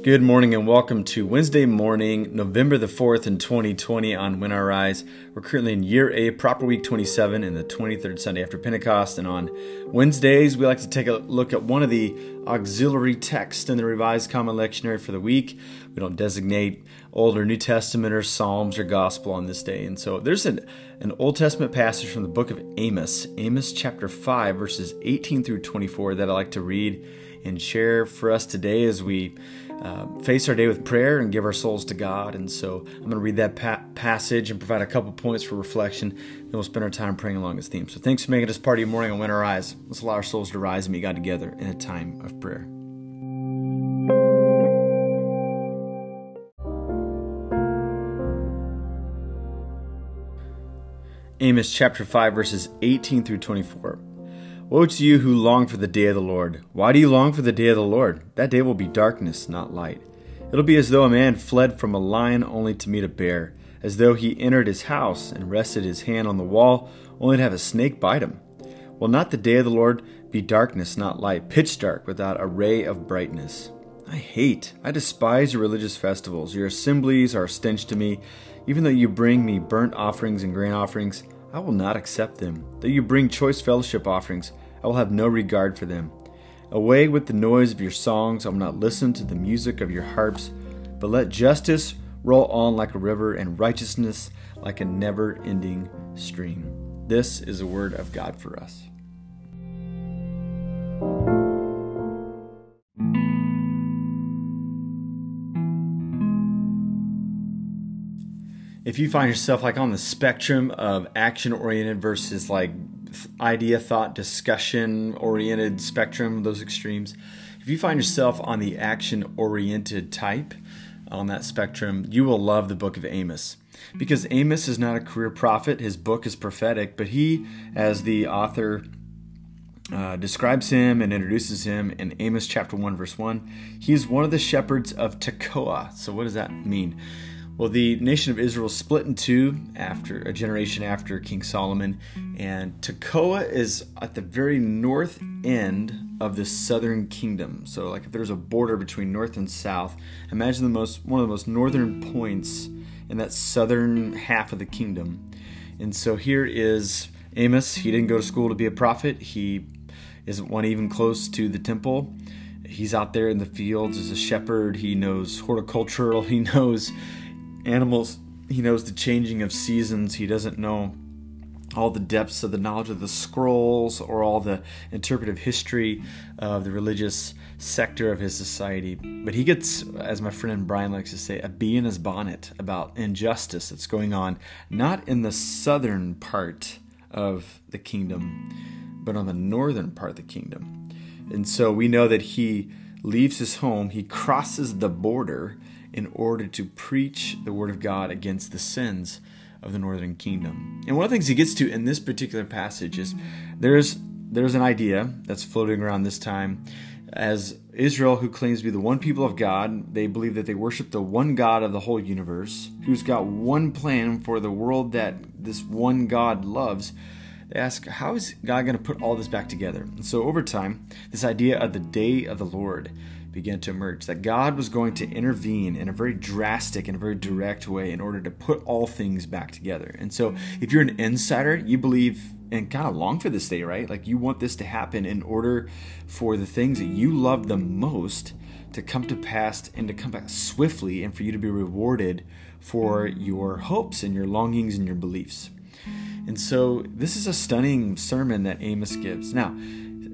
Good morning and welcome to Wednesday morning, November the 4th in 2020 on When I Rise. We're currently in year A, proper week 27, in the 23rd Sunday after Pentecost. And on Wednesdays, we like to take a look at one of the auxiliary texts in the Revised Common Lectionary for the week. We don't designate Old or New Testament or Psalms or Gospel on this day. And so there's an, an Old Testament passage from the book of Amos, Amos chapter 5, verses 18 through 24, that I like to read and share for us today as we uh, face our day with prayer and give our souls to God. And so I'm going to read that pa- passage and provide a couple points for reflection. Then we'll spend our time praying along this theme. So thanks for making this part of your morning on When I Rise. Let's allow our souls to rise and meet God together in a time of prayer. Amos chapter 5, verses 18 through 24. Woe to you who long for the day of the Lord. Why do you long for the day of the Lord? That day will be darkness, not light. It'll be as though a man fled from a lion only to meet a bear, as though he entered his house and rested his hand on the wall only to have a snake bite him. Will not the day of the Lord be darkness, not light, pitch dark, without a ray of brightness? I hate, I despise your religious festivals. Your assemblies are a stench to me. Even though you bring me burnt offerings and grain offerings, I will not accept them. Though you bring choice fellowship offerings, I will have no regard for them. Away with the noise of your songs, I will not listen to the music of your harps, but let justice roll on like a river and righteousness like a never ending stream. This is a word of God for us. If you find yourself like on the spectrum of action oriented versus like idea, thought, discussion oriented spectrum, those extremes, if you find yourself on the action oriented type on that spectrum, you will love the book of Amos. Because Amos is not a career prophet, his book is prophetic, but he, as the author uh, describes him and introduces him in Amos chapter 1, verse 1, he's one of the shepherds of Tekoa. So, what does that mean? Well, the nation of Israel split in two after a generation after King Solomon, and Tekoa is at the very north end of the southern kingdom. So, like if there's a border between north and south, imagine the most one of the most northern points in that southern half of the kingdom. And so here is Amos. He didn't go to school to be a prophet. He isn't one even close to the temple. He's out there in the fields as a shepherd. He knows horticultural. He knows animals. He knows the changing of seasons. He doesn't know all the depths of the knowledge of the scrolls or all the interpretive history of the religious sector of his society. But he gets, as my friend Brian likes to say, a bee in his bonnet about injustice that's going on, not in the southern part of the kingdom, but on the northern part of the kingdom. And so we know that he leaves his home, he crosses the border in order to preach the word of God against the sins of the northern kingdom. And one of the things he gets to in this particular passage is there's there's an idea that's floating around this time as Israel, who claims to be the one people of God, they believe that they worship the one God of the whole universe, who's got one plan for the world that this one God loves. They ask, how is God going to put all this back together? And so, over time, this idea of the day of the Lord began to emerge that God was going to intervene in a very drastic and a very direct way in order to put all things back together. And so, if you're an insider, you believe and kind of long for this day, right? Like you want this to happen in order for the things that you love the most to come to pass and to come back swiftly and for you to be rewarded for your hopes and your longings and your beliefs. And so, this is a stunning sermon that Amos gives. Now,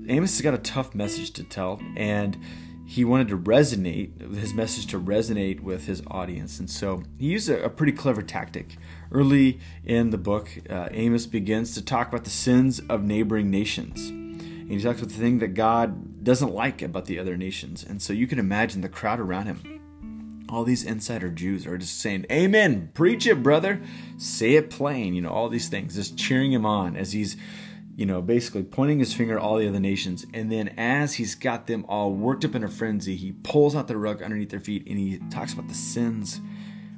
Amos has got a tough message to tell, and he wanted to resonate his message to resonate with his audience. And so he used a, a pretty clever tactic. Early in the book uh, amos begins to talk about the sins of neighboring nations. And he talks about the thing that god doesn't like about the other nations. And so you can imagine the crowd around him. All these insider jews are just saying amen preach it brother. Say it plain you know all these things just cheering him on as he's you know, basically pointing his finger at all the other nations. And then as he's got them all worked up in a frenzy, he pulls out the rug underneath their feet and he talks about the sins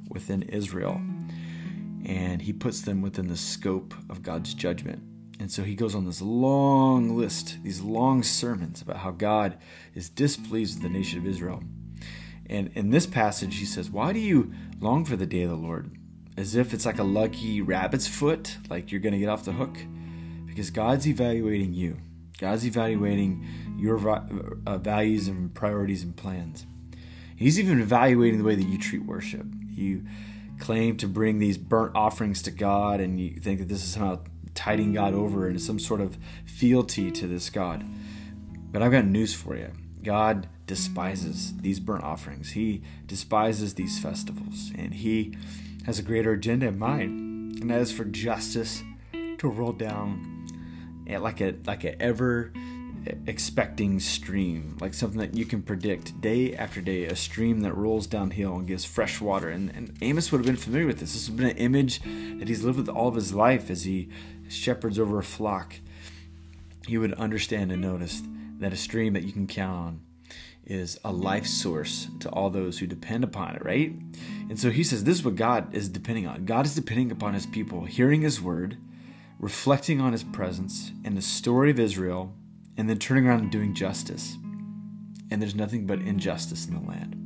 within Israel. And he puts them within the scope of God's judgment. And so he goes on this long list, these long sermons about how God is displeased with the nation of Israel. And in this passage, he says, Why do you long for the day of the Lord? As if it's like a lucky rabbit's foot, like you're going to get off the hook. Because God's evaluating you, God's evaluating your uh, values and priorities and plans. He's even evaluating the way that you treat worship. You claim to bring these burnt offerings to God, and you think that this is somehow tiding God over and some sort of fealty to this God. But I've got news for you God despises these burnt offerings, He despises these festivals, and He has a greater agenda in mind, and that is for justice to roll down like a like a ever expecting stream, like something that you can predict day after day, a stream that rolls downhill and gives fresh water. And, and Amos would have been familiar with this. This has been an image that he's lived with all of his life as he shepherds over a flock. He would understand and notice that a stream that you can count on is a life source to all those who depend upon it, right? And so he says this is what God is depending on. God is depending upon his people, hearing his word, reflecting on his presence and the story of Israel, and then turning around and doing justice. And there's nothing but injustice in the land.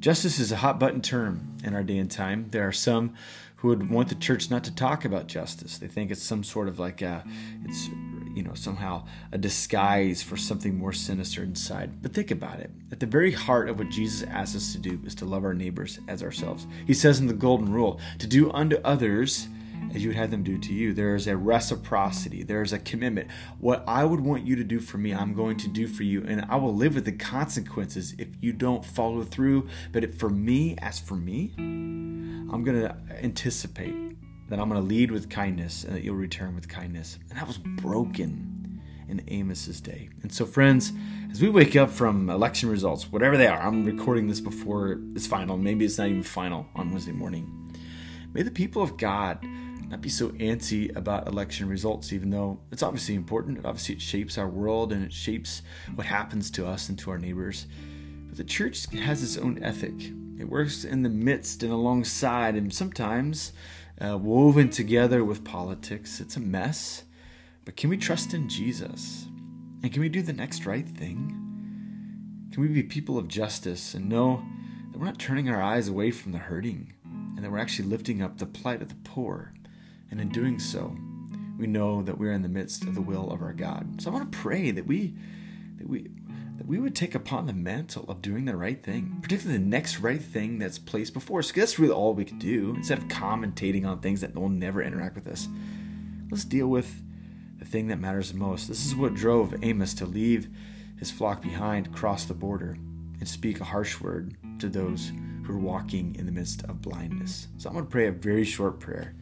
Justice is a hot button term in our day and time. There are some who would want the church not to talk about justice. They think it's some sort of like a, it's you know somehow a disguise for something more sinister inside. But think about it. At the very heart of what Jesus asks us to do is to love our neighbors as ourselves. He says in the golden rule, to do unto others as you would have them do to you. There is a reciprocity, there is a commitment. What I would want you to do for me, I'm going to do for you, and I will live with the consequences if you don't follow through. But for me, as for me, I'm going to anticipate that I'm going to lead with kindness and that you'll return with kindness. And I was broken in Amos's day. And so, friends, as we wake up from election results, whatever they are, I'm recording this before it's final. Maybe it's not even final on Wednesday morning. May the people of God not be so antsy about election results, even though it's obviously important. Obviously, it shapes our world and it shapes what happens to us and to our neighbors. But the church has its own ethic. It works in the midst and alongside, and sometimes uh, woven together with politics. It's a mess. But can we trust in Jesus? And can we do the next right thing? Can we be people of justice and know that we're not turning our eyes away from the hurting and that we're actually lifting up the plight of the poor? And in doing so, we know that we're in the midst of the will of our God. So I want to pray that we that we that we would take upon the mantle of doing the right thing, particularly the next right thing that's placed before us. That's really all we can do instead of commentating on things that will never interact with us. Let's deal with the thing that matters most. This is what drove Amos to leave his flock behind, cross the border, and speak a harsh word to those who are walking in the midst of blindness. So I'm going to pray a very short prayer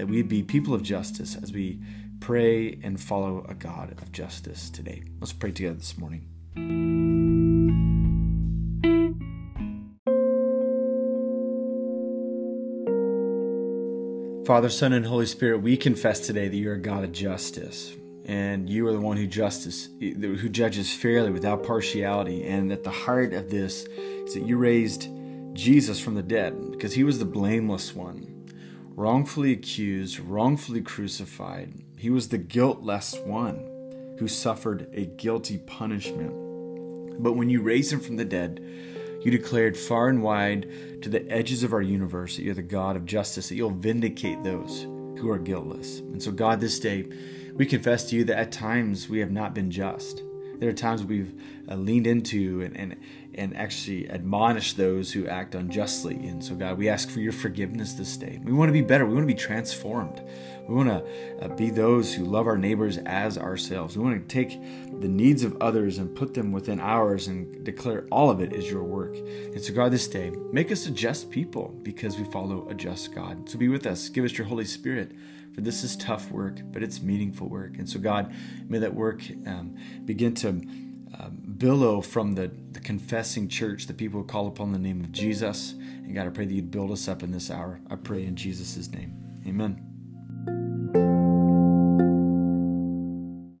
that we be people of justice as we pray and follow a God of justice today. Let's pray together this morning. Father, Son, and Holy Spirit, we confess today that you're a God of justice, and you are the one who justice who judges fairly without partiality. And at the heart of this is that you raised Jesus from the dead because he was the blameless one wrongfully accused, wrongfully crucified. He was the guiltless one who suffered a guilty punishment. But when you raised him from the dead, you declared far and wide to the edges of our universe that you're the God of justice, that you'll vindicate those who are guiltless. And so, God, this day, we confess to you that at times we have not been just. There are times we've uh, leaned into and, and, and actually admonish those who act unjustly. And so, God, we ask for your forgiveness this day. We want to be better. We want to be transformed. We want to uh, be those who love our neighbors as ourselves. We want to take the needs of others and put them within ours and declare all of it is your work. And so, God, this day, make us a just people because we follow a just God. So be with us. Give us your Holy Spirit for this is tough work, but it's meaningful work. And so, God, may that work um, begin to um, billow from the, the confessing church, the people who call upon the name of Jesus. And God, I pray that you'd build us up in this hour. I pray in Jesus' name. Amen.